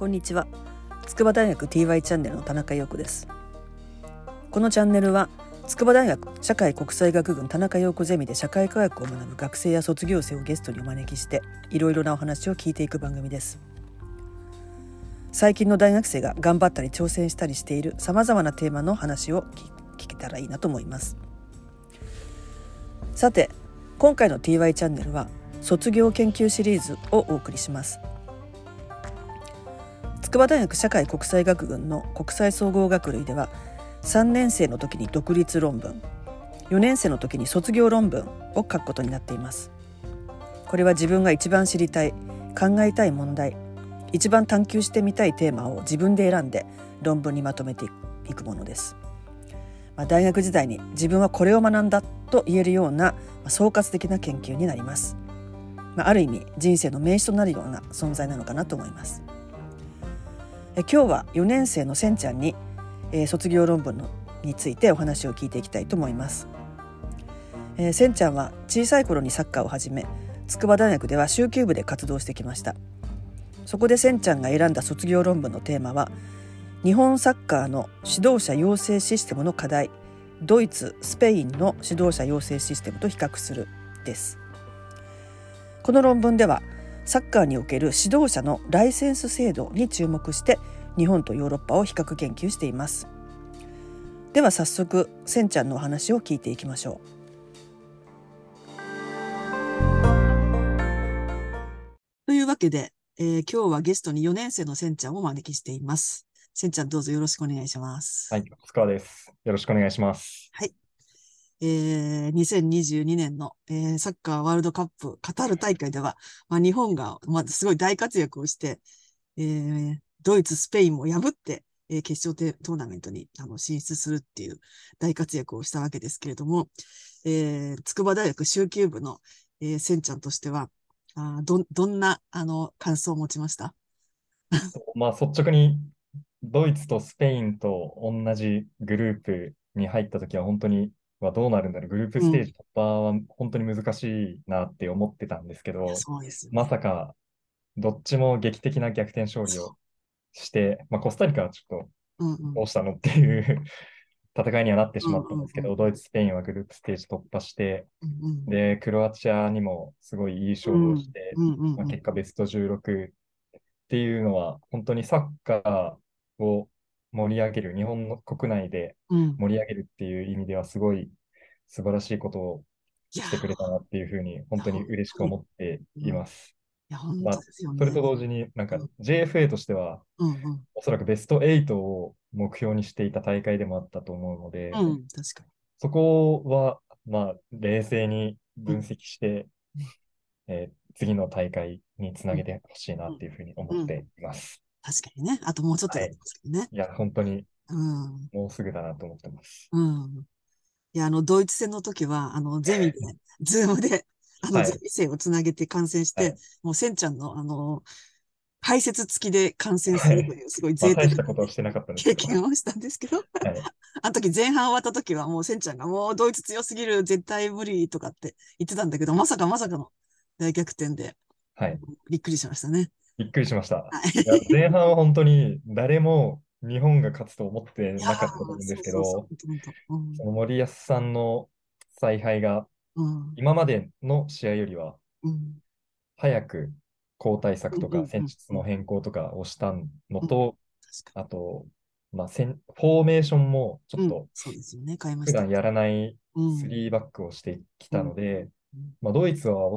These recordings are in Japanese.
こんにちは。筑波大学 TY チャンネルの田中陽子です。このチャンネルは筑波大学社会国際学群田中陽子ゼミで社会科学を学ぶ学生や卒業生をゲストにお招きしていろいろなお話を聞いていく番組です。最近の大学生が頑張ったり挑戦したりしているさまざまなテーマの話を聞けたらいいなと思います。さて今回の TY チャンネルは卒業研究シリーズをお送りします。筑波大学社会国際学群の国際総合学類では3年生の時に独立論文4年生の時に卒業論文を書くことになっています。これは自分が一番知りたい考えたい問題一番探求してみたいテーマを自分で選んで論文にまとめていくものです、まあ、大学時代に自分はこれを学んだと言えるような総括的な研究になります、まあ、ある意味人生の名詞となるような存在なのかなと思います。え今日は4年生のせんちゃんに、えー、卒業論文のについてお話を聞いていきたいと思います、えー、せんちゃんは小さい頃にサッカーを始め筑波大学では週休部で活動してきました。そこでせんちゃんが選んだ卒業論文のテーマは日本サッカーの指導者養成システムの課題ドイツスペインの指導者養成システムと比較するです。この論文ではサッカーにおける指導者のライセンス制度に注目して日本とヨーロッパを比較研究していますでは早速せんちゃんのお話を聞いていきましょうというわけで、えー、今日はゲストに4年生のせんちゃんをお招きしていますせんちゃんどうぞよろしくお願いしますはい、スカです。よろしくお願いします。はい。えー、2022年の、えー、サッカーワールドカップカタール大会では、まあ、日本が、まあ、すごい大活躍をして、えー、ドイツ、スペインも破って、えー、決勝トーナメントにあの進出するっていう大活躍をしたわけですけれども、えー、筑波大学修球部の、えー、せんちゃんとしては、あど、どんな、あの、感想を持ちました？まあ、率直に、ドイツとスペインと同じグループに入ったときは、本当にはどうなるんだろう、グループステージ突破は本当に難しいなって思ってたんですけど、うんまさかどっちも劇的な逆転勝利をして、まあ、コスタリカはちょっとどうしたのっていう戦いにはなってしまったんですけど、ドイツ、スペインはグループステージ突破して、で、クロアチアにもすごいいい勝負をして、まあ、結果ベスト16っていうのは、本当にサッカーを盛り上げる、日本の国内で盛り上げるっていう意味では、すごい素晴らしいことをしてくれたなっていうふうに、本当に嬉しく思っています。いや、本当ですよね。まあ、それと同時に、なんか JFA としては、うんうん、おそらくベスト8を目標にしていた大会でもあったと思うので、うん、そこは、まあ、冷静に分析して、うん、えー、次の大会につなげてほしいなっていうふうに思っています。確かにね。あともうちょっとやりますけどね。はい、いや、本当に、うん、もうすぐだなと思ってます。うん。いや、あの、ドイツ戦の時は、あの、ゼミで、ズームで、あの、ゼミ生をつなげて観戦して、はい、もう、せんちゃんの、あの、解説付きで観戦するという、すごい贅沢な経験をしたんですけど、はい、あの時前半終わった時はもうせんちゃんがもうドイツ強すぎる、絶対無理とかって言ってたんだけど、まさかまさかの大逆転で、はい、びっくりしましたね。びっくりしました。前半は本当に誰も日本が勝つと思ってなかったと思うんですけど、その森保さんの采配が、今までの試合よりは、早く交代策とか戦術の変更とかをしたのと、あと、まあ、フォーメーションもちょっと、普段やらない3バックをしてきたので、まあ、ドイツは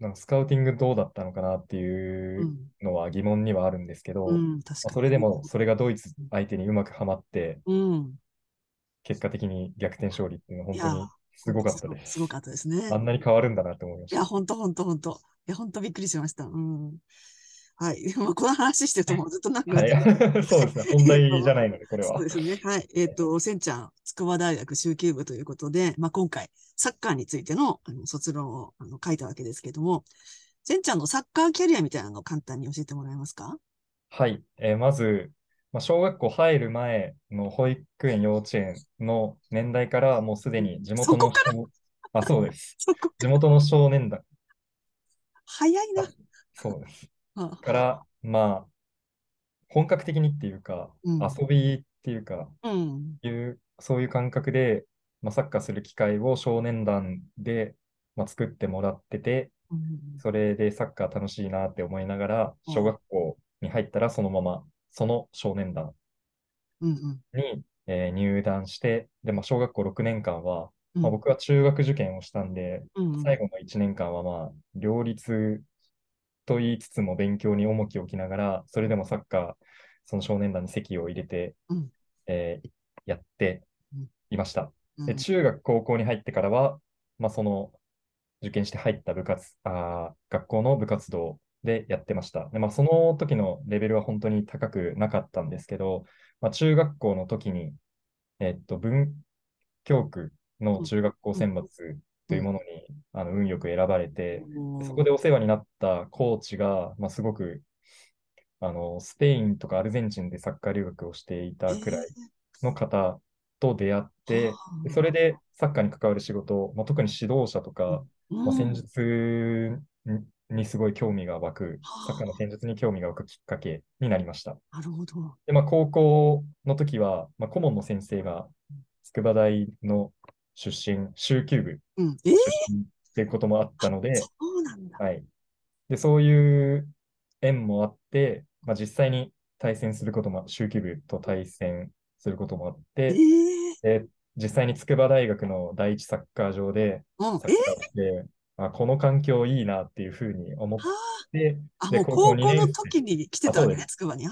なんかスカウティングどうだったのかなっていうのは疑問にはあるんですけど、うんまあ、それでもそれがドイツ相手にうまくはまって、うん、結果的に逆転勝利っていうのは本当にすごかったです。すごかったですね。あんなに変わるんだなって思いました。いや、本当本当本当いや、本当びっくりしました。うん。はい。まあ、この話してるともうずっとなんか、はい、そうですね。本題じゃないので、これは。そうですね。はい。えっ、ー、と、せんちゃん、筑波大学集計部ということで、まあ、今回、サッカーについてのあの卒論をあの書いたわけですけども、せんちゃんのサッカーキャリアみたいなのを簡単に教えてもらえますか？はい。えー、まず、まあ、小学校入る前の保育園、幼稚園の年代からもうすでに地元のあ、そうです。地元の少年団。早いな。そうです。から、まあ、本格的にっていうか、うん。遊びっていうか、うん。いう、そういう感覚で、まあ、サッカーする機会を少年団で、まあ、作ってもらってて、うん。それでサッカー楽しいなって思いながら、うん。小学校に入ったらそのまま、その少年団うんうん。に、えー入団して、で、まあ、小学校6年間は、うん。まあ、僕は中学受験をしたんで、最後の1年間はまあ、両立と言いつつも勉強に重きを置きながら、それでもサッカー、その少年団に籍を入れて、うん。えーやっていました。うん。で、中学、高校に入ってからは、まあ、その、受験して入った部活、あー学校の部活動でやってました。で、まあ、その時のレベルは本当に高くなかったんですけど、まあ、中学校の時に、えっと、文京区の中学校選抜というものに、あの運よく選ばれて、でそこでお世話になったコーチが、まあ、すごく、あの、スペインとかアルゼンチンでサッカー留学をしていたくらいの方と出会って、でそれでサッカーに関わる仕事、まあ、特に指導者とか、まあ、戦術ににすごい興味が湧く、サッカーの戦術に興味が湧くきっかけになりました。なるほど。で、まあ、高校の時は、まあ、顧問の先生が筑波大の出身、修球部うん。え出身っていうこともあったので、そうなんだ。はい。で、そういう縁もあって、まあ、実際に対戦することも、修球部と対戦することもあっえて、えで実際に筑波大学の第一サッカー場でうん。サッカーをして、あこの環境いいなっていうふうに思っはて、で高校の時に来てたわけね、あそうですつくばに。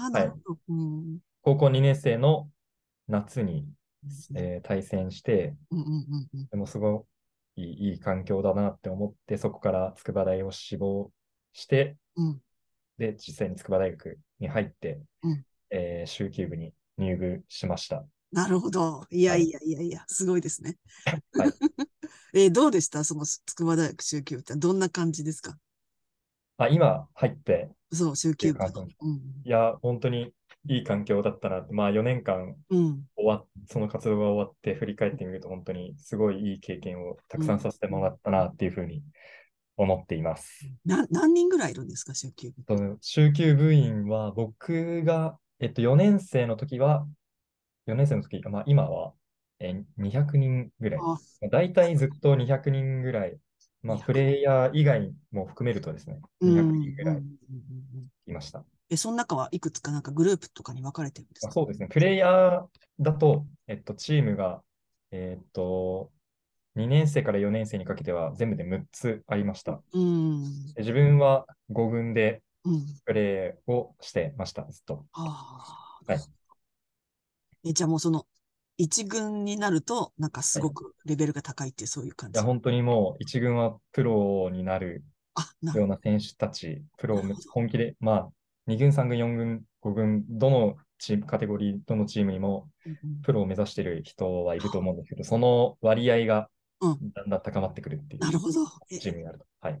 高校2年生の夏に、えー対戦して、うんうんうんうん。でもすごいいいい環境だなって思って、そこから筑波大を志望して、うんで、実際に筑波大学に入って、うんえー、修球部に入部しました。なるほど。いやはいいやいやいや、すごいですね。はい えーどうでした？その筑波大学集級部ってどんな感じですか？あ今入って、そう、集級部。いや、本当にいい環境だったなって、まあ4年間うん。終わっその活動が終わって振り返ってみると、本当にすごいいい経験をたくさんさせてもらったなっていうふうに思っています。な何人ぐらいいるんですか集級部。その週休部員は僕が、えっと、4年生の時は、4年生の時、まあ今は、えー200人ぐらい。あだいたいずっと200人ぐらい、まあ200プレイヤー以外も含めるとですね、うん200うん人ぐらいうんうんいました。え、その中はいくつかなんかグループとかに分かれてるんですか？まあそうですね、プレイヤーだと、えっと、チームが、えっと、2年生から4年生にかけては全部で6つありました。うん。で自分は5軍でうん。プレーをしてました、ずっと。ああ。はいえ、じゃあもうその、一軍になると、なんかすごくレベルが高いっていう、そういう感じ？いや、本当にもう1軍はプロになるような選手たち、プロを本気で、まあ、2軍、3軍、4軍、5軍、どのチーム、カテゴリー、どのチームにもプロを目指している人はいると思うんですけど、その割合がうんだんだん高まってくるっていうなるほど。えチームになると。はい。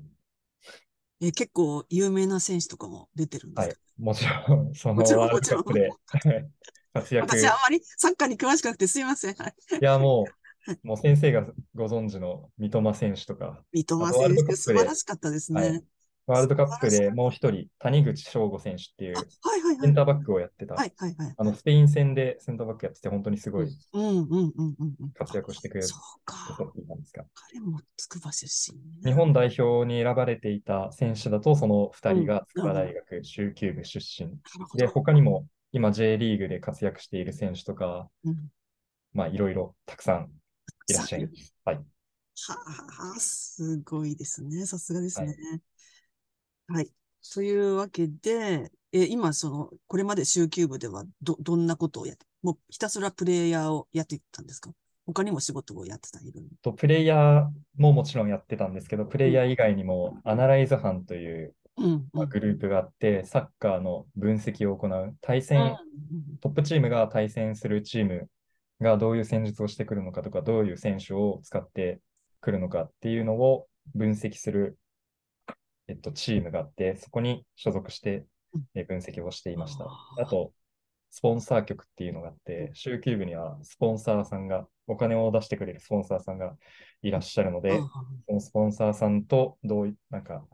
え、結構有名な選手とかも出てるんですはいか、。もちろん、そのワールドカップで 活躍。私あんまりサッカーに詳しくなくてすいません。はい。いや、もう、もう先生がご存知の三笘選手とか、三笘選手、素晴らしかったですね。はいワールドカップでもう一人、谷口翔吾選手っていう。センターバックをやってた、はいはいはい。あのスペイン戦でセンターバックやってて、本当にすごいうんうんうんうんうん。活躍をしてくれるそうこか。とっていたんですが、彼も筑波出身ね。日本代表に選ばれていた選手だと、その2人うんが筑波大学修球部出身。なるほで、ど。他にも今 J リーグで活躍している選手とか、うんまあいろいろたくさんいらっしゃいます。はい。はあ、すごいですね。さすがですね。はい。とい。うわけで、え、今、その、これまで週休部ではど、どんなことをやって、もうひたすらプレイヤーをやっていったんですか？他にも仕事をやってたりいるのとプレイヤーももちろんやってたんですけど、プレイヤー以外にもアナライズ班といううん、まあグループがあって、サッカーの分析を行う、対うん戦、トップチームが対戦するチームがどういう戦術をしてくるのかとか、どういう選手を使ってくるのかっていうのを分析する、えっと、チームがあって、そこに所属してうん。え分析をしていました。あと、スポンサー局っていうのがあって、週休部にはスポンサーさんが、お金を出してくれるスポンサーさんがいらっしゃるので、あそのスポンサーさんとどうい、なんか、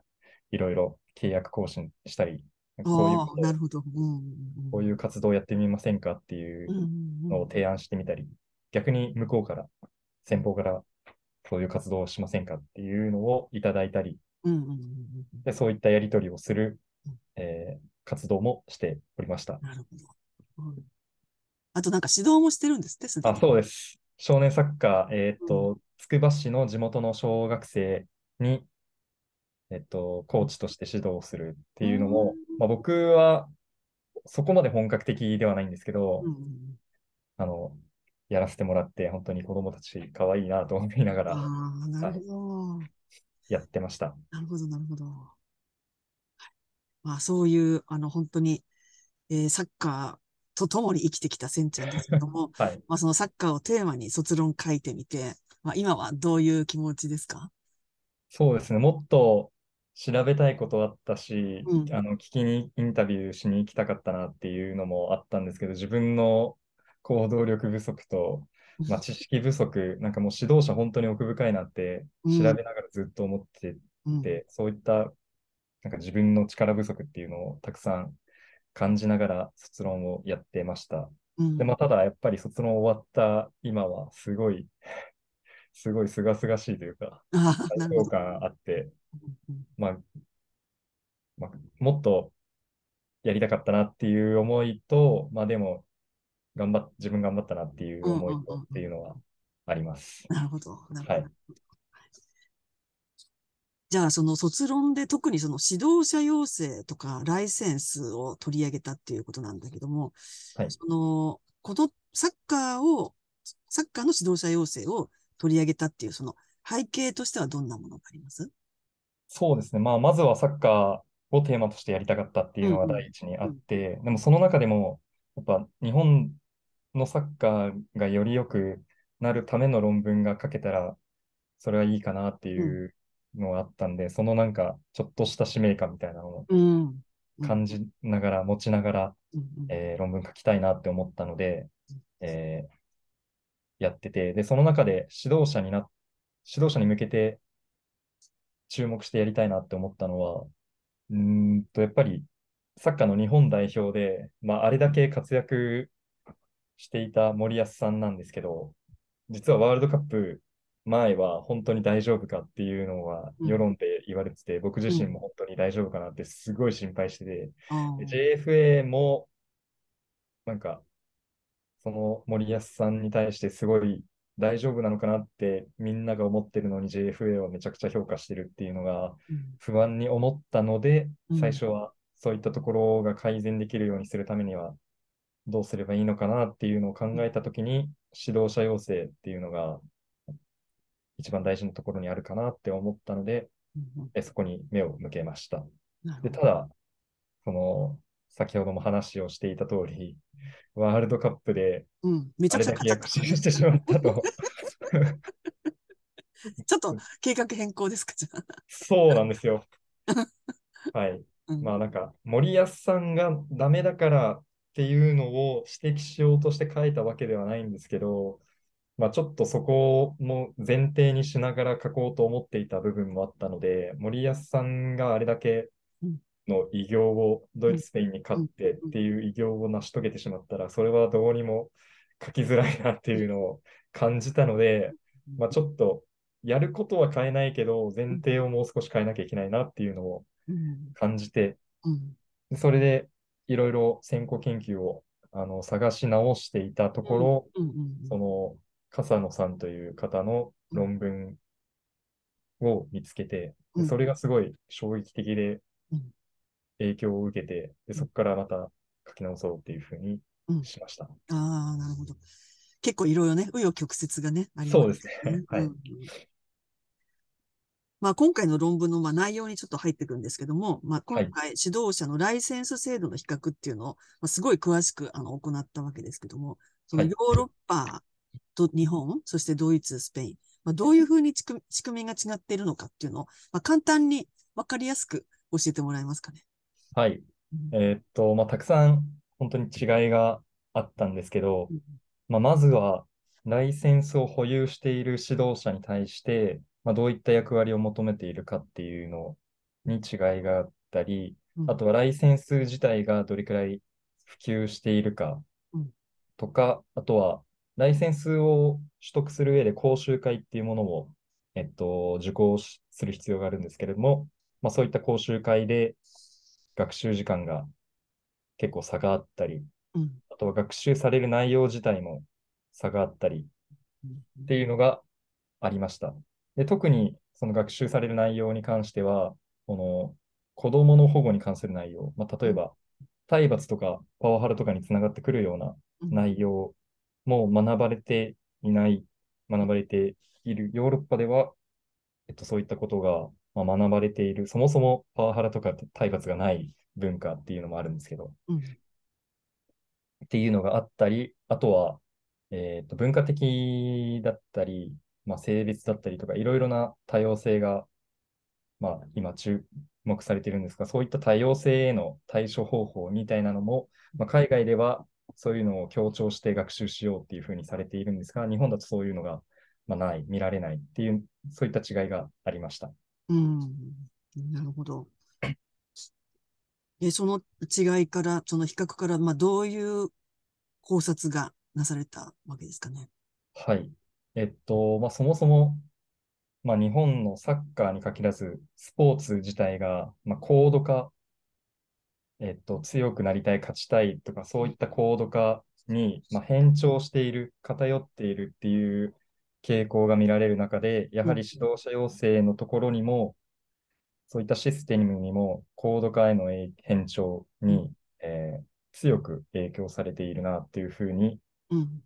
いろいろ契約更新したり、こういうああ、なるほど。うんうんうん。こういう活動をやってみませんかっていうのを提案してみたり、逆に向こうから、先方からそういう活動をしませんかっていうのをいただいたり、でそういったやり取りをするうん、えー活動もしておりました。なるほど。うんあとなんか指導もしてるんですって、あ、に。そうです。少年サッカー、えーっと、つくば市の地元の小学生に、えっと、コーチとして指導するっていうのも、まあ、僕はそこまで本格的ではないんですけど、あの、やらせてもらって、本当に子供たち可愛いなと思いながらああ、なるほど。やってました。なるほど、なるほど。まあ、そういう、あの、本当に、えーサッカーと共に生きてきたせんちゃんですけども、はい。まあ、そのサッカーをテーマに卒論書いてみて、まあ、今はどういう気持ちですか？そうですね。もっと調べたいことあったし、うんあの、聞きに、インタビューしに行きたかったなっていうのもあったんですけど、自分の行動力不足と、まあ、知識不足、なんかもう指導者本当に奥深いなってうん調べながらずっと思ってうんて、そういったなんか自分の力不足っていうのをたくさん感じながら卒論をやってました。うんで、まあ、ただやっぱり卒論終わった今はすごい、すごい清々しいというか、ああ、なるほど。成功感あって、うんまあ、まあ、もっとやりたかったなっていう思いと、まあでも、頑張っ、自分頑張ったなっていう思いっていうのはあります。なるほど。なるほはいど。じゃあ、その卒論で特にその指導者養成とかライセンスを取り上げたっていうことなんだけども、はいその、このサッカーを、サッカーの指導者養成を取り上げたっていうその背景としてはどんなものがあります？そうですね。まあ、まずはサッカーをテーマとしてやりたかったっていうのが第一にあって、でもその中でも、やっぱ日本のサッカーがより良くなるための論文が書けたら、それはいいかなっていうのがあったんで、そのなんか、ちょっとした使命感みたいなのをうん。うん。感じながら、持ちながら、うんうん。えー論文書きたいなって思ったので、えーやってて、で、その中で指導者にな、指導者に向けて注目してやりたいなって思ったのは、うーんと、やっぱりサッカーの日本代表で、まあ、あれだけ活躍していた森保さんなんですけど、実はワールドカップ前は本当に大丈夫かっていうのはうん。世論で言われてて、僕自身も本当に大丈夫かなってすごい心配してて、あー。で JFA も、なんか、その森保さんに対してすごい大丈夫なのかなってみんなが思ってるのに JFA をめちゃくちゃ評価してるっていうのがうん。不安に思ったのでうん、最初はそういったところが改善できるようにするためにはどうすればいいのかなっていうのを考えたときに指導者養成っていうのが一番大事なところにあるかなって思ったので、うんそこに目を向けました。で、ただ、その、先ほども話をしていた通り、ワールドカップでうん、めちゃくちゃ躍進してしまったと。ちょっと計画変更ですか、じゃあ。そうなんですよ。はい。うんまあなんか、森保さんがダメだからっていうのを指摘しようとして書いたわけではないんですけど、まあちょっとそこも前提にしながら書こうと思っていた部分もあったので、森保さんがあれだけの偉業をドイツ、スペインに勝ってっていう偉業を成し遂げてしまったら、それはどうにも書きづらいなっていうのを感じたので、まあちょっとやることは変えないけど、前提をもう少し変えなきゃいけないなっていうのをうん。感じて、それでいろいろ先行研究をあの探し直していたところ、うんうんその笠野さんという方の論文を見つけて、でうんそれがすごい衝撃的でうん影響を受けて、でそこからまた書き直そうっていうふうにうんしました。ああ、なるほど。結構いろいろね、紆余曲折がね、ありそうまですすね。はいうん。まあ、今回の論文のまあ内容にちょっと入ってくるんですけども、まあ、今はい回指導者のライセンス制度の比較っていうのを、まあ、すごい詳しくあの行ったわけですけども、そのはいヨーロッパと日本、そしてドイツ、スペイン、まあ、どういうふうに仕組みが違っているのかっていうのを、まあ、簡単にわかりやすく教えてもらえますかね。はい。えーっと、まあ、たくさん本当に違いがあったんですけど、うんまあ、まずは、ライセンスを保有している指導者に対して、まあ、どういった役割を求めているかっていうのに違いがあったり、うん。あとはライセンス自体がどれくらい普及しているかうん。とか、あとはライセンスを取得する上で講習会っていうものを、えっと、受講しする必要があるんですけれども、まあ、そういった講習会で学習時間が結構差があったり、うん。あとは学習される内容自体も差があったりうん。っていうのがありました。で、特にその学習される内容に関しては、この子供の保護に関する内容、まあ、例えば体罰とかパワハラとかにつながってくるようなうん。内容も学ばれていない、学ばれているヨーロッパでは、えっと、そういったことが、まあ、学ばれている、そもそもパワハラとか体罰がない文化っていうのもあるんですけど、うん。っていうのがあったり、あとは、えーと、文化的だったり、まあ、性別だったりとか、いろいろな多様性が、まあ、今注目されているんですが、そういった多様性への対処方法みたいなのも、まあ、海外ではそういうのを強調して学習しようっていうふうにされているんですが、日本だとそういうのが、まあ、ない、見られないっていう、そういった違いがありました。うん、なるほど。で、その違いから、その比較から、まあ、どういう考察がなされたわけですかね？はい。えっと、まあ、そもそも、まあ、日本のサッカーに限らず、スポーツ自体が、まあ、高度化、えっと、強くなりたい、勝ちたいとか、そういった高度化に、まあ、変調している、偏っているっていう傾向が見られる中で、やはり指導者養成のところにも、そういったシステムにも、高度化への影変調に、えー強く影響されているなっていうふうに、うん。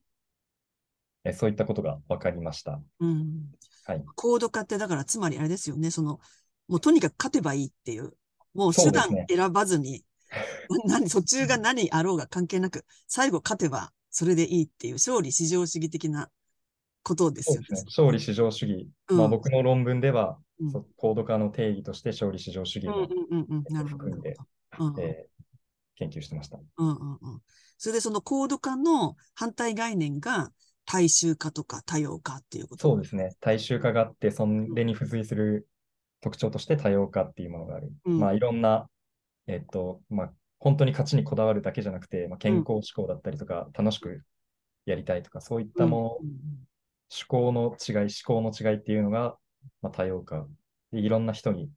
えーそういったことが分かりました。うん。はい。高度化って、だから、つまりあれですよね。その、もうとにかく勝てばいいっていう。もう手段選ばずに、何、途中が何あろうが関係なく、最後勝てばそれでいいっていう、勝利至上主義的なことですよね。ね。勝利至上主義。うんまあ、僕の論文では、うん高度化の定義として勝利至上主義を。含んで研究してました。うんうんうん。それでその高度化の反対概念が大衆化とか多様化っていうこと？そうですね。大衆化があって、それに付随する特徴として多様化っていうものがある。うんまあ、いろんな、えっと、まあ、本当に勝ちにこだわるだけじゃなくて、まあ、健康志向だったりとか、楽しくやりたいとか、そういったもの、うんうん趣向の違い、思考の違いっていうのが、まあ、多様化。で、いろんな人に、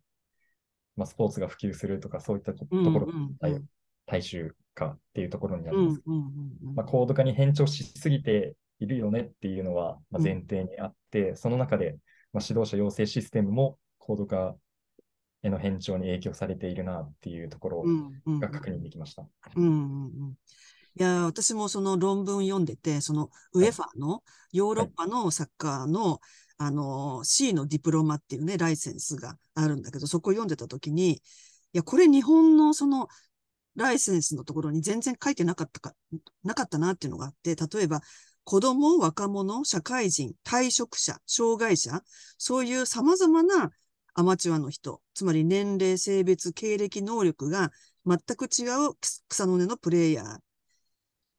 まあ、スポーツが普及するとか、そういったとところ、うんうんうん大大衆化っていうところになうんります。うんうんうんまあ、高度化に変調しすぎているよねっていうのはまあ前提にあって、その中で、まあ、指導者養成システムも高度化への変調に影響されているなっていうところうんうん。うんが確認できました。うんうんうん。いやー、私もその論文読んでて、そのウェファのヨーロッパのサッカーの、あのー C のディプロマっていうね、ライセンスがあるんだけど、そこ読んでたときに、いや、これ日本のそのライセンスのところに全然書いてなかったか、なかったなっていうのがあって、例えば、子供、若者、社会人、退職者、障害者、そういう様々なアマチュアの人、つまり年齢、性別、経歴、能力が全く違う草の根のプレイヤー。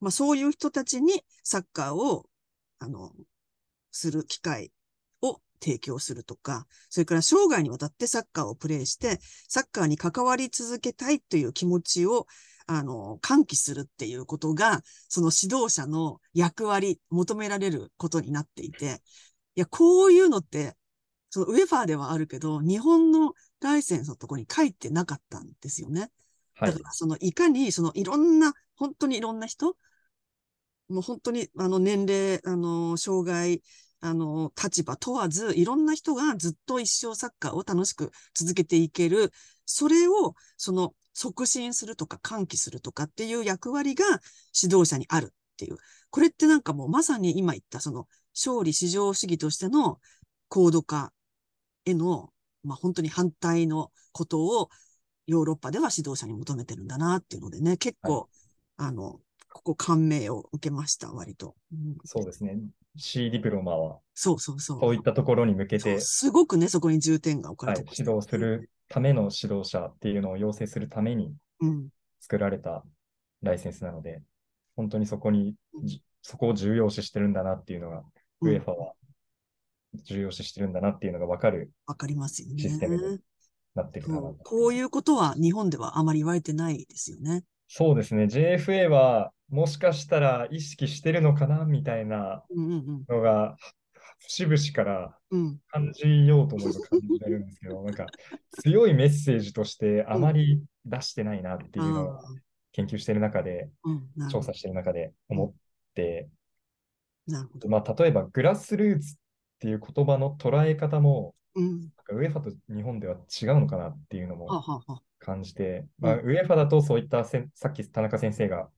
まあそういう人たちにサッカーを、あの、する機会を提供するとか、それから生涯にわたってサッカーをプレイして、サッカーに関わり続けたいという気持ちを、あの、喚起するっていうことが、その指導者の役割、求められることになっていて、いや、こういうのって、そのウェファーではあるけど、日本のライセンスのところに書いてなかったんですよね。はいだか。ら、その、いかに、その、いろんな、本当にいろんな人、もう本当に、あの、年齢、あの、障害、あの、立場問わず、いろんな人がずっと一生サッカーを楽しく続けていける、それを、その、促進するとか、喚起するとかっていう役割が指導者にあるっていう。これってなんかもうまさに今言った、その、勝利至上主義としての高度化への、まあ本当に反対のことを、ヨーロッパでは指導者に求めてるんだなっていうのでね、結構、あの、ここ感銘を受けました、割と。うんそうですね。C ディプロマは、そうそうそう。そういったところに向けて、すごくね、そこに重点が置かはいれて、ました指導するための指導者っていうのを養成するためにうん。作られたライセンスなので、本当にそこにそこを重要視してるんだなっていうのが、うんウェファは重要視してるんだなっていうのがわかるわかりますよね。システムでなってるかなと。こういうことは日本ではあまり言われてないですよね。そうですね。JFA はもしかしたら意識してるのかなみたいなうんうんのが、節々からうん。うん。感じようと思えば感じられるんですけど、なんか強いメッセージとしてあまり出してないなっていうのをあ研究してる中で、ーうん。調査してる中で思って。まあ、例えばグラスルーツっていう言葉の捉え方も、うん。なんかウェファと日本では違うのかなっていうのも。感じて、うんまあ、ウェファだとそういったさっき田中先生が、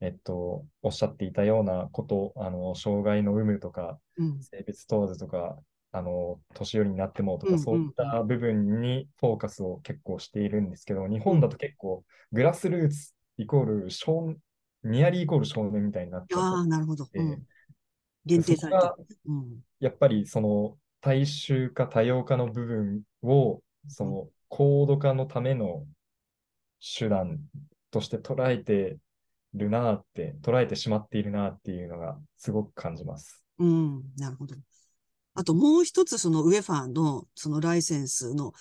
えっと、おっしゃっていたようなこと、あの障害の有無とか、うん。性別問わずとか、あの年寄りになってもとか、うんそういった部分にフォーカスを結構しているんですけど、日本だと結構グラスルーツイコール少ニアリーイコール少年みたいになっちゃああ、ってなるほど。て、うん。限定されて。うん。やっぱりその大衆化、多様化の部分をその高度化のための手段として捉えてるなって、捉えてしまっているなっていうのがすごく感じます。うん。なるほど。あともう一つ、そのウェファーのそのライセンスの、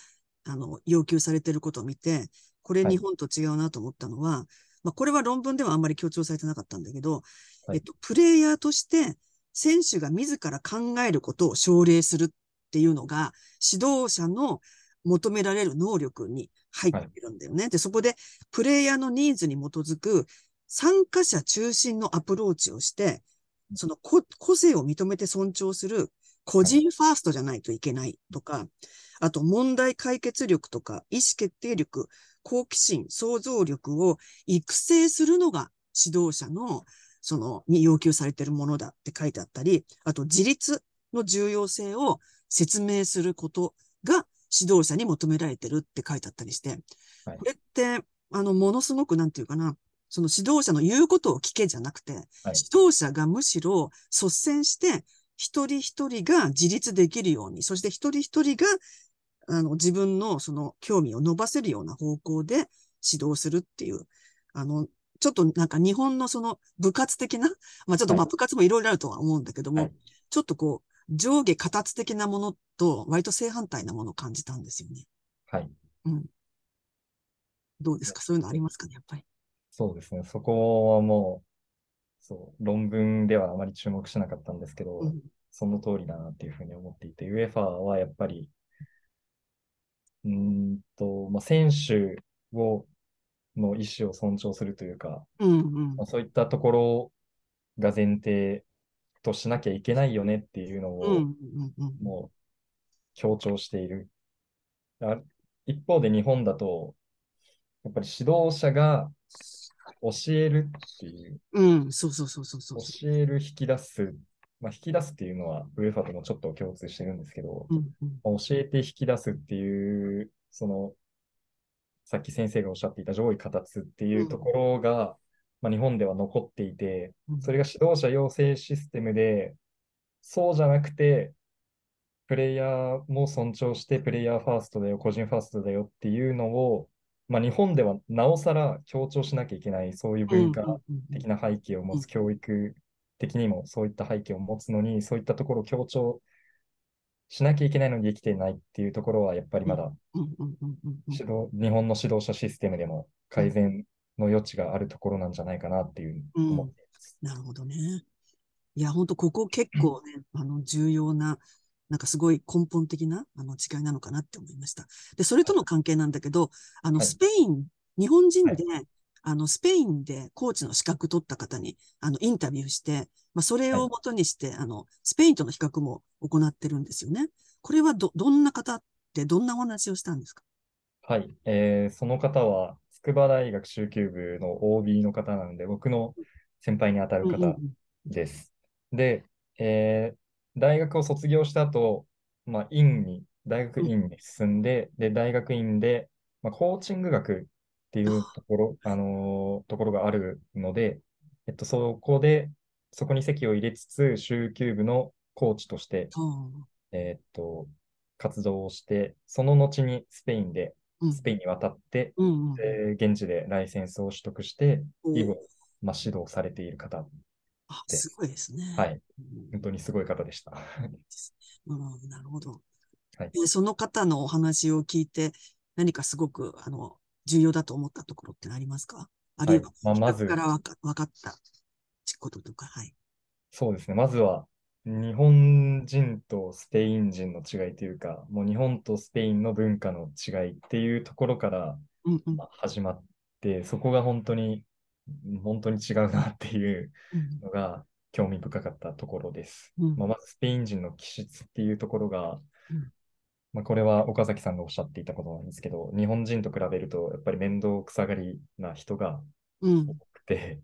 あの、要求されていることを見て、これはい日本と違うなと思ったのは、まあ、これは論文ではあんまり強調されてなかったんだけど、はいえっと、プレイヤーとして選手が自ら考えることを奨励するっていうのが、指導者の求められる能力に入ってるんだよね。で、そこでプレイヤーのニーズに基づく参加者中心のアプローチをして、その個個性を認めて尊重する個人ファーストじゃないといけないとか、あと問題解決力とか意思決定力、好奇心、想像力を育成するのが指導者のそのに要求されているものだって書いてあったり、あと自立の重要性を説明することが指導者に求められてるって書いてあったりして、はい。これって、あの、ものすごくなんていうかな、その指導者の言うことを聞けじゃなくて、はい指導者がむしろ率先して、一人一人が自立できるように、そして一人一人が、あの、自分のその興味を伸ばせるような方向で指導するっていう、あの、ちょっとなんか日本のその部活的な、まあちょっとまあはい部活もいろいろあるとは思うんだけども、はいちょっとこう、上下形的なものと割と正反対なものを感じたんですよね。はい。うん。どうですか？そういうのありますかね？やっぱり。そうですね。そこはもう、そう、論文ではあまり注目しなかったんですけど、うん。その通りだなっていうふうに思っていて、ウェファーはやっぱり、うーんと、まあ、選手を、の意思を尊重するというか、うんうんまあ、そういったところが前提としなきゃいけないよねっていうのを、うんうんうんもう強調している。あ一方で日本だと、やっぱり指導者が教えるっていう、うん、そうそうそうそうそう。教える、引き出す、まあ、引き出すっていうのは、ウェファともちょっと共通してるんですけど、うんうん。教えて引き出すっていう、その、さっき先生がおっしゃっていた上位形っていうところが、まあ、日本では残っていて、うん。それが指導者養成システムで、そうじゃなくて、プレイヤーも尊重して、プレイヤーファーストだよ、個人ファーストだよっていうのを、まあ、日本ではなおさら強調しなきゃいけない、そういう文化うんうんうん的な背景を持うんつ、教育的にもそういった背景を持つのに、そういったところを強調しなきゃいけないのにできてないっていうところは、やっぱりまだうんうんうんうんうん指導、日本の指導者システムでも改善の余地があるところなんじゃないかなっていううん思っています。なるほどね。いや、本当ここ結構ね、あの、重要な、なんかすごい根本的なあの違いなのかなって思いました。で、それとの関係なんだけど、あの、はい。スペイン、日本人で、あの、スペインでコーチの資格取った方に、あの、インタビューして、まあ、それをもとにして、あの、スペインとの比較も行ってるんですよね。これはど、どんな方って、どんなお話をしたんですか？はい、えーその方は筑波大学中級部の OB の方なので、僕の先輩にあたるうんうん方です。で、えー大学を卒業した後、まあ、院に、大学院に進んで、で、大学院で、まあ、コーチング学っていうところ、あのーところがあるので、えっと、そこで、そこに席を入れつつ、中級部のコーチとして、うんえーっと、活動をして、その後にスペインで、うん。スペインに渡って、うん現地でライセンスを取得して、以後、まあ、指導されている方、すすごいですね。はい、うん本当にすごい方でした。うん、なるほど。はいでその方のお話を聞いて、何かすごく、あの、重要だと思ったところってありますか？あるいは、はいまあまずからわか分かったこととか、はい。そうですね。まずは、日本人とスペイン人の違いというか、もう日本とスペインの文化の違いっていうところからうんうんまあ始まって、そこが本当に、本当に違うなっていううん。のが興味深かったところです。うん。まあ、まずスペイン人の気質っていうところがうん、まあ、これは岡崎さんがおっしゃっていたことなんですけど、日本人と比べるとやっぱり面倒くさがりな人がうん。多くて、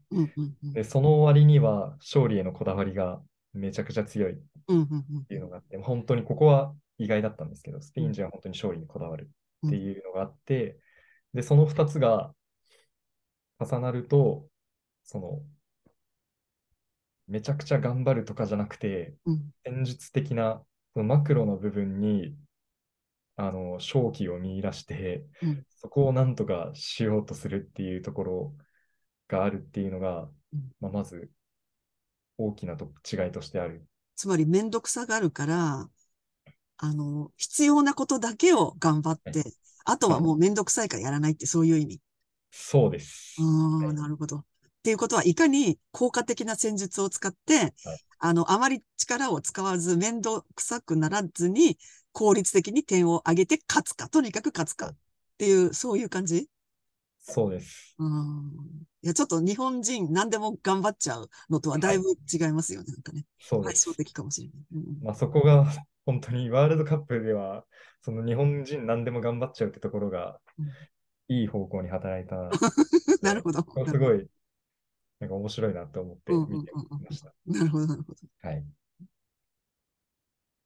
で、その割には勝利へのこだわりがめちゃくちゃ強いっていうのがあって、本当にここは意外だったんですけど、スペイン人は本当に勝利にこだわるっていうのがあって、で、その2つが重なると、その、めちゃくちゃ頑張るとかじゃなくて、うん。戦術的なそのマクロの部分にあの勝機を見出して、うん。そこをなんとかしようとするっていうところがあるっていうのが、うん。まあ、まず大きなと違いとしてある。つまり、めんどくさがるから、あの、必要なことだけを頑張って、はあとはもうめんどくさいからやらないって、そういう意味。そうです。ああ、はいなるほど。っていうことは、いかに効果的な戦術を使って、はいあの、あまり力を使わず、面倒くさくならずに、効率的に点を上げて勝つか、とにかく勝つかっていう、そういう感じ？そうです。うん。いや、ちょっと日本人何でも頑張っちゃうのとはだいぶ違いますよね。なんかね。そうです対照。的かもしれない。うんまあ、そこが本当にワールドカップでは、その日本人何でも頑張っちゃうってところがうんいい方向に働いた。なるほど。すごい、なんか面白いなと思って見てました。なるほど、なるほど。はい。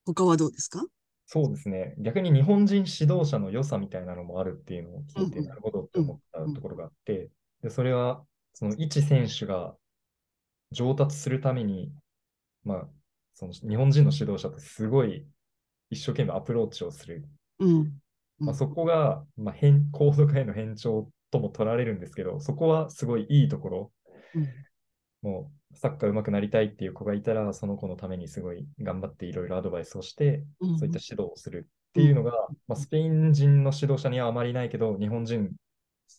他はどうですか？そうですね。逆に日本人指導者の良さみたいなのもあるっていうのを聞いて、うんうんなるほどって思ったところがあって、で、それは、その一選手が上達するために、まあ、その日本人の指導者ってすごい一生懸命アプローチをする。うん。まあ、そこが、まあ、変、高度化への変調とも取られるんですけど、そこはすごいいいところ。うん。もうサッカー上手くなりたいっていう子がいたら、その子のためにすごい頑張っていろいろアドバイスをして、うん。そういった指導をするっていうのが、まあ、スペイン人の指導者にはあまりないけど、日本人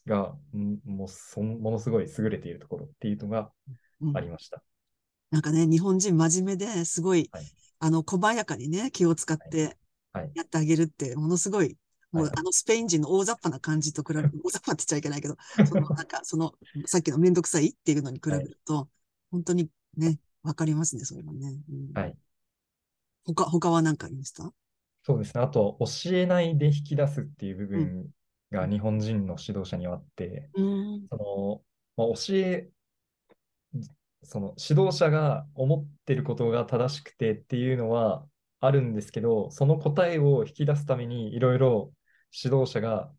がんもうそんものすごい優れているところっていうのがうん。ありました。なんかね、日本人真面目ですごい、はい。あの、小早やかにね、気を使ってはい。やってあげるって、ものすごい、もうはいあのスペイン人の大雑把な感じと比べ、大雑把って言っちゃいけないけど、そのなんか、その、さっきのめんどくさいっていうのに比べると、本当にね、わかりますね、それはね。うんはい。他、他は何かありました？そうですね。あと、教えないで引き出すっていう部分が日本人の指導者にはあって、うん。その、まあ、教え、その指導者が思ってることが正しくてっていうのはあるんですけど、その答えを引き出すためにいろいろ指導者が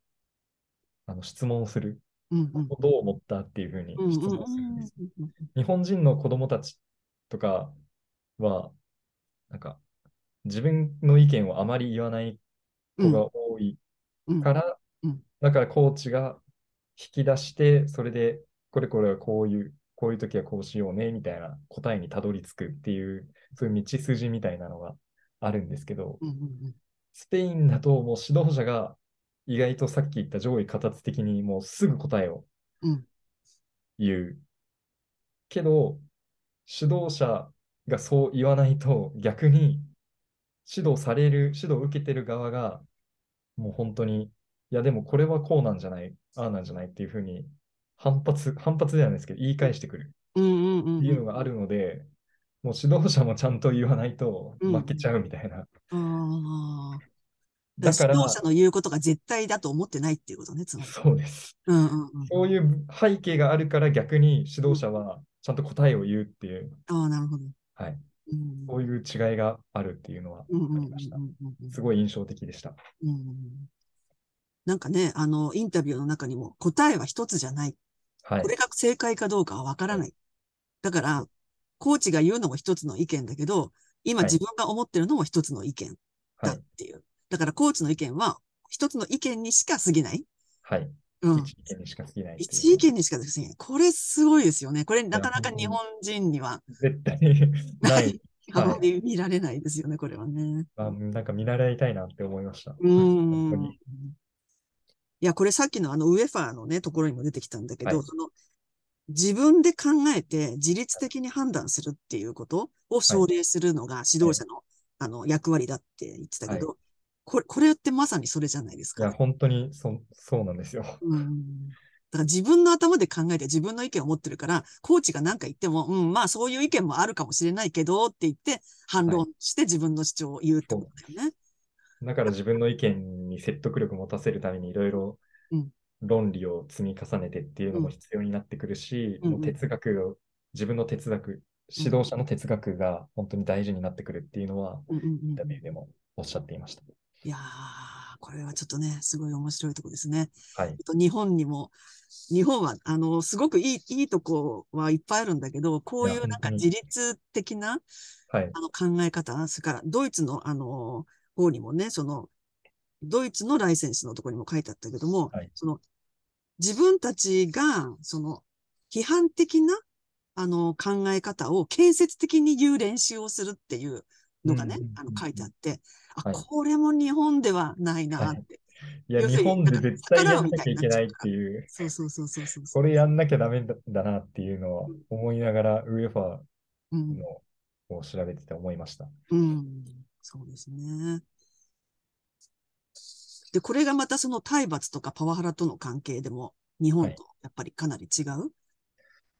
あの質問をする。うんうん。どう思ったっていうふうにうんうん質問するんです。うん日本人の子供たちとかは、なんか自分の意見をあまり言わない子が多いうんから、うんだからコーチが引き出して、それで、これこれはこういう、こういう時はこうしようね、みたいな答えにたどり着くっていう、そういう道筋みたいなのがあるんですけど、うんうんスペインだともう指導者が意外とさっき言った上位形的にもうすぐ答えをうん。言う。けど、指導者がそう言わないと逆に指導される、指導を受けてる側がもう本当に、いやでもこれはこうなんじゃない、ああなんじゃないっていうふうに反発、反発ではないですけど言い返してくる。うんうんうん。っていうのがあるので、もう指導者もちゃんと言わないとうん負けちゃうみたいな。ああ。だから指導者の言うことが絶対だと思ってないっていうことね、つまり。そうです。うんうんうん。そういう背景があるから逆に指導者はちゃんと答えを言うっていう、ああ、なるほど。はい、うんそういう違いがあるっていうのはありましたすごい印象的でした。うんなんかね、あの、インタビューの中にも答えは一つじゃない。はいこ。れが正解かどうかはわからない。だから、コーチが言うのも一つの意見だけど、今はい自分が思ってるのも一つの意見だはい。っていう。だから、コーチの意見は一つの意見にしか過ぎない。はい。うん。一意見にしか過ぎないいう一意見にしか過ぎない。これすごいですよね。これなかなか日本人には絶対ない。あまり見られないですよね、これはね。あなんか見習いたいなって思いました。うん。いや、これさっきのあのウェファーのね、ところにも出てきたんだけど、はいその自分で考えて自律的に判断するっていうことを奨励するのが指導者の,、あの役割だって言ってたけど、これ、これってまさにそれじゃないですいや、か。本当にそそうなんですよ。うん。だから自分の頭で考えて自分の意見を持ってるから、コーチが何か言っても、うん、まあそういう意見もあるかもしれないけどって言って反論して自分の主張を言うってことだよね。だから自分の意見に説得力持たせるためにいろいろうん論理を積み重ねてっていうのも必要になってくるし、うんもう哲学を、自分の哲学、指導者の哲学が本当に大事になってくるっていうのは、うんうんうんインタビューでもおっしゃっていました。いやー、これはちょっとね、すごい面白いとこですね。はいえっ。と日本にも、日本は、あの、すごくいい、いいとこはいっぱいあるんだけど、こういうなんか自律的なはい。あの考え方、それからドイツのあの方にもね、その、ドイツのライセンスのところにも書いてあったけども、はい。その、自分たちが、その、批判的な、あの、考え方を建設的に言う練習をするっていうのがねうんうんうんう、ん。あの、書いてあって、あ、はい。これも日本ではないなって。いや、日本で絶対やんなきゃいけないっていう、そうそうそうそうそう。これやんなきゃダメだだなっていうのはうん。思いながら、ウェファうん。ーのを調べてて思いました。うん、そうですね。で、これがまたその体罰とかパワハラとの関係でも、日本とやっぱりかなり違う？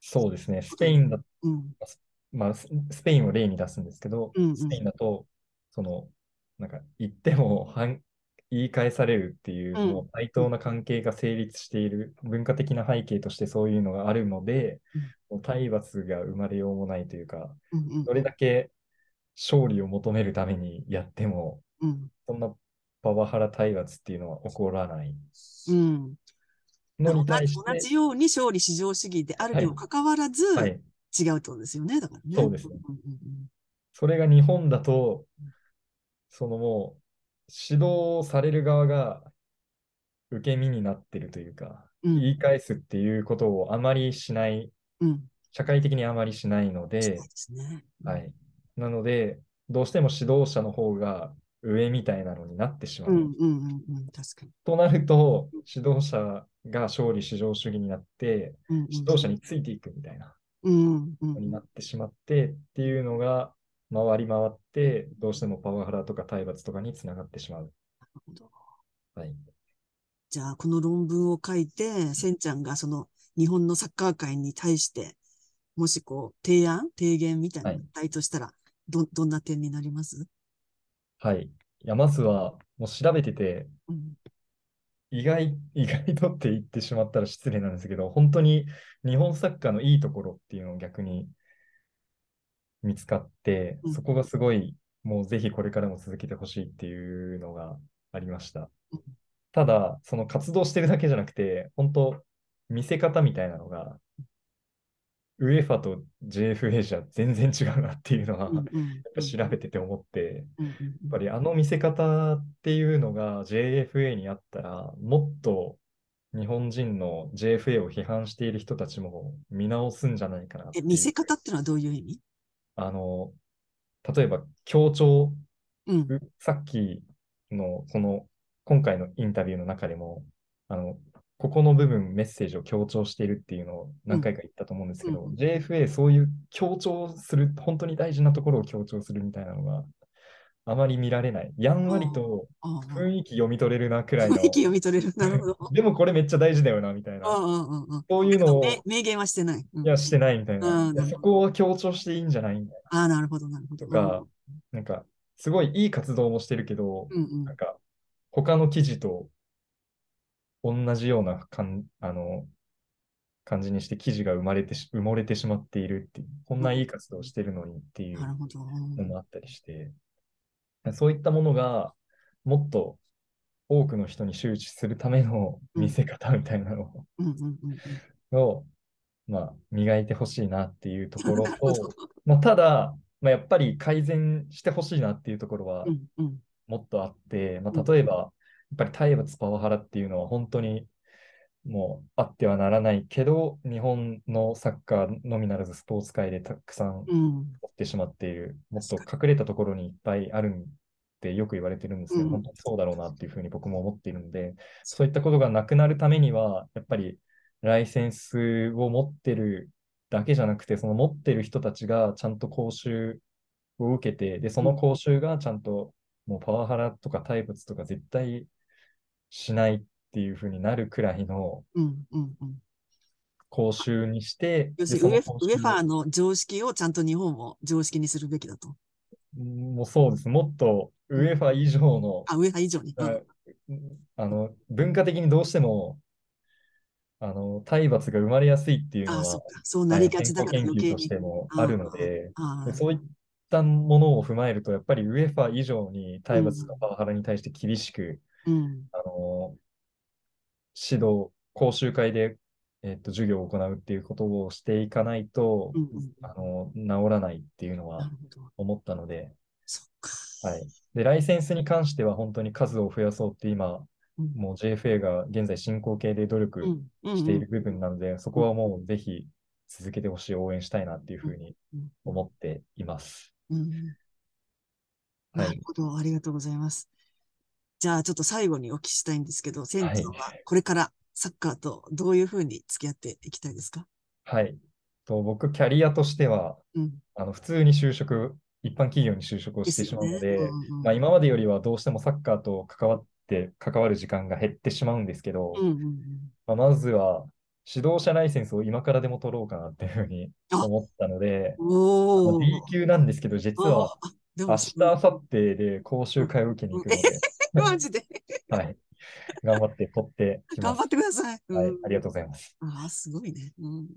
そうですね。スペインだ、うん、まあ、ススペインを例に出すんですけど、うんうん。スペインだと、その、なんか言っても反言い返されるっていう、うん。もう対等な関係が成立している文化的な背景としてそういうのがあるので、もう体罰が生まれようもないというか、うん、うん。どれだけ勝利を求めるためにやっても、うん、そんなパワハラ体罰っていうのは起こらないうん。に対して、じ同じように勝利至上主義であるにもかかわらず、はい、違うとですよね。だからね。そうですねんうんそれが日本だと、そのもう、指導される側が受け身になってるというか、うん言い返すっていうことをあまりしない、うん。うん。社会的にあまりしないのでで、すね。はい。なので、どうしても指導者の方が上みたいなのになってしまう。うん、うん、うん、うん。確かに。となると、指導者が勝利至上主義になって、うんうん指導者についていくみたいなうん、うんのになってしまってっていうのが回り回って、どうしてもパワハラとか体罰とかにつながってしまう。なるほどはい。じゃあ、この論文を書いて、せんちゃんがその日本のサッカー界に対して、もしこう、提案、提言みたいなのをしたいとしたら、ど、どんな点になります？はい。いや、まずは、もう調べてて、うん。意外、意外とって言ってしまったら失礼なんですけど、本当に日本サッカーのいいところっていうのを逆に見つかってうん、そこがすごい、もうぜひこれからも続けてほしいっていうのがありましたうん。ただ、その活動してるだけじゃなくて、本当、見せ方みたいなのが、ウェファと JFA じゃ全然違うなっていうのは、調べてて思って、やっぱりあの見せ方っていうのが JFA にあったら、もっと日本人の JFA を批判している人たちも見直すんじゃないかなえ、いう。見せ方ってのはどういう意味？あの、例えば強調、うん。うさっきのこの今回のインタビューの中でも、あの、ここの部分メッセージを強調しているっていうのを何回か言ったと思うんですけど、うん JFA そういう強調する、本当に大事なところを強調するみたいなのがあまり見られない。やんわりと雰囲気読み取れるなくらいの。雰囲気読み取れる。なるほど。でもこれめっちゃ大事だよなみたいあな。そういうのを、め明言はしてない。うんいや、してないみたいな。そこは強調していいんじゃないみたいああ、なるほど、なるほど。な。とか、なんか、すごいいい活動もしてるけど、うんうんなんか、他の記事と同じようなかんあの感じにして記事が生まれてし埋もれてしまっているっていう、こんないい活動をしてるのにっていう。のもあったりして、そういったものがもっと多くの人に周知するための見せ方みたいなの。を、まあ、磨いてほしいなっていうところと。まあ、ただ、まあ、やっぱり改善してほしいなっていうところはもっとあって、まうんあ、例えば、やっぱり体罰パワハラっていうのは本当にもうあってはならないけど、日本のサッカーのみならずスポーツ界でたくさんうん。持ってしまっている、もっと隠れたところにいっぱいあるってよく言われてるんですけど、うん。本当にそうだろうなっていうふうに僕も思っているので、そういったことがなくなるためには、やっぱりライセンスを持ってるだけじゃなくて、その持ってる人たちがちゃんと講習を受けて、で、その講習がちゃんともうパワハラとか体罰とか絶対しないっていうふうになるくらいの。講習にして、要するにウェフ、ァー習の常識をちゃんと日本も常識にするべきだと。もうそうです。もっとウェファ以上のあ、ウェファー以上に。うんああの、文化的にどうしても、あの、体罰が生まれやすいっていうのあ、そっは、か。そうなりがちだからとして。もあるので、そういったものを踏まえると、やっぱりウェファ以上に体罰とかパワハラに対して厳しく、うん。あの、指導、講習会で、えっと、授業を行うっていうことをしていかないとう、ん。うん。あの、治らないっていうのは。思ったので、そっか。はい。で、ライセンスに関しては本当に数を増やそうって今、うんもう JFA が現在進行形で努力うん。うん。している部分なので、そこはもうぜひ続けてほしい、応援したいなっていうふうにうん思っています。うん。はないる。ほど。ありがとうございます。じゃあ、ちょっと最後にお聞きしたいんですけど、船長はこれからサッカーとどういうふうに付き合っていきたいですか？はい。と僕、キャリアとしては、うん。あの普通に就職、一般企業に就職をしてしまうので、ですよね。うんうん。まあ、今までよりはどうしてもサッカーと関わって、関わる時間が減ってしまうんですけど、うんうんうん。まあ、まずは指導者ライセンスを今からでも取ろうかなっていうふうにあ思ったので、B 級なんですけど、実は明日、明後日で講習会を受けに行くので、マジで。はい。頑張って取って頑張っ。てください。はいうん、ありがとうございます。ああ、すごいね。うん。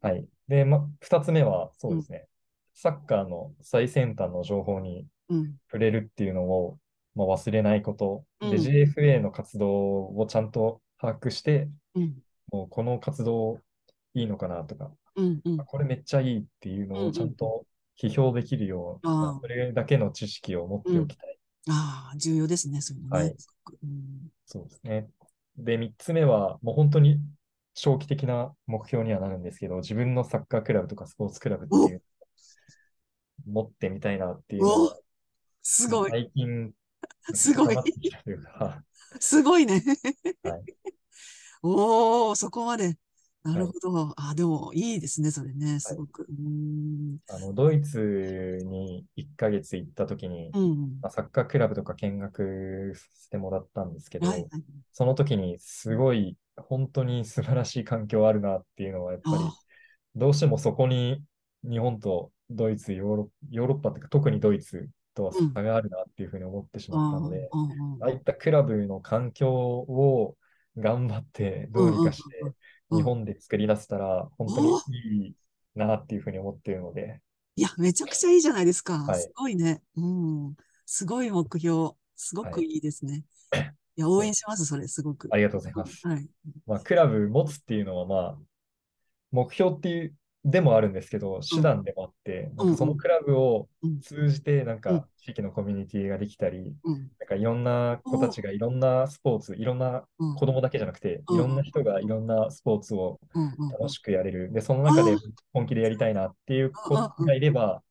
はい。で、ま、二つ目は、そうですね。サッカーの最先端の情報にうん、触れるっていうのを、まあ、忘れないこと。で、うん JFA の活動をちゃんと把握して、うん、もうこの活動いいのかなとか、うん、うんあ。これめっちゃいいっていうのをちゃんと批評できるようあなあ、それだけの知識を持っておきたい。ああ、重要ですね、そういうのね。はいうん、そうですね。で、三つ目は、もう本当に長期的な目標にはなるんですけど、自分のサッカークラブとかスポーツクラブっていう、持ってみたいなっていうすごい、最近、すごい すごいね。はい おお、そこまで。なるほど。あ、でもいいですね、それね、すごく。うん、あのドイツに1ヶ月行った時に、うん。まあ、サッカークラブとか見学させてもらったんですけど、はい、はい。その時にすごい、本当に素晴らしい環境あるなっていうのは、やっぱり、あどうしてもそこに日本とドイツ、ヨーロヨーロッパっていうか、特にドイツとは差があるなっていうふうに思ってしあ、まったので、うんうんうんああいったクラブの環境を頑張ってどうにかして日本で作り出せたら、本当にいいなっていうふうに思っているので、いや、めちゃくちゃいいじゃないですか。はいすごいね。うん。すごい目標。すごくいいですね。いや、応援します、それ、すごく。ありがとうございます。はい。まあ、クラブ持つっていうのは、まあ、目標っていう、でもあるんですけど、手段でもあって、なんかそのクラブをうん通じて、なんうんか地域のコミュニティができたり、うん。なんかいろんな子たちがいろんなスポーツ、いろんなうん。子供だけじゃなくて、うんいろんな人がいろんなスポーツを。楽しくやれる。で、その中であ本気でやりたいなっていう子がいれば。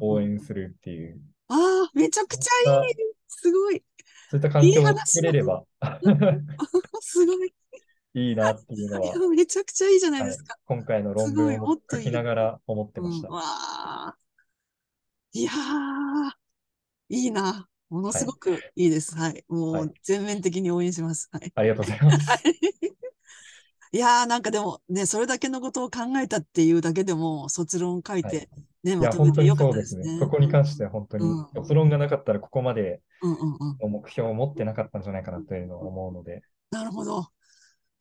応援するっていう、ああ、めちゃくちゃいい。すごい。そういった環境を作れれば すごい。いいなっていうのは、めちゃくちゃいいじゃないはいですか。今回の論文を書きながら思ってました。うん、わあ。いやー、いいな。ものすごくいいです。はい。もはいう全面的に応援します。はい。ありがとうございます。いやー、なんかでもね、それだけのことを考えたっていうだけでも、卒論書いて、ね、いや、まとめ本当にてよかっそうでね。たですすね。そこに関しては本当にうん、卒論がなかったらここまでうんうんうん。の目標を持ってなかったんじゃないかなというのを思うので、なるほど。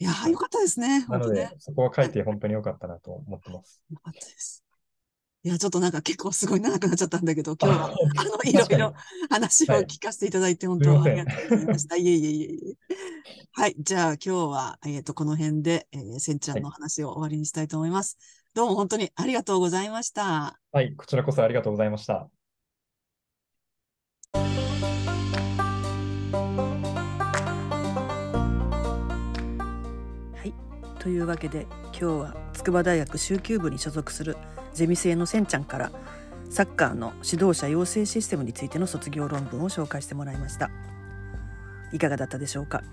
いやー、よかったですね。なのでね。、そこは書いて本当に良かったなと思ってます。よかったです。いや、ちょっとなんか結構すごい長くなっちゃったんだけど、今日は、あの、いろいろ話をはい聞かせていただいて、本当ありがとうございました。い えいえいえいえ。はい。じゃあ今日は、えっと、この辺で、えー、せんちゃんの話を終わりにしたいと思います。どうも本当にありがとうございました。はい、こちらこそありがとうございました。というわけで今日は筑波大学修級部に所属するゼミ生のせんちゃんからサッカーの指導者養成システムについての卒業論文を紹介してもらいました。いかがだったでしょうか？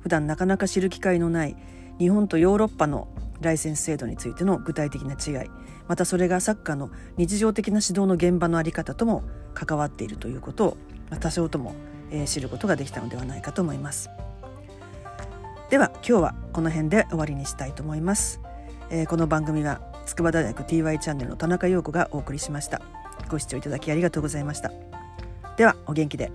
普段なかなか知る機会のない日本とヨーロッパのライセンス制度についての具体的な違いまたそれがサッカーの日常的な指導の現場の在り方とも関わっているということを多少とも知ることができたのではないかと思います。では今日はこの辺で終わりにしたいと思います、えー、この番組は筑波大学 TY チャンネルの田中陽子がお送りしました。ご視聴いただきありがとうございました。ではお元気で。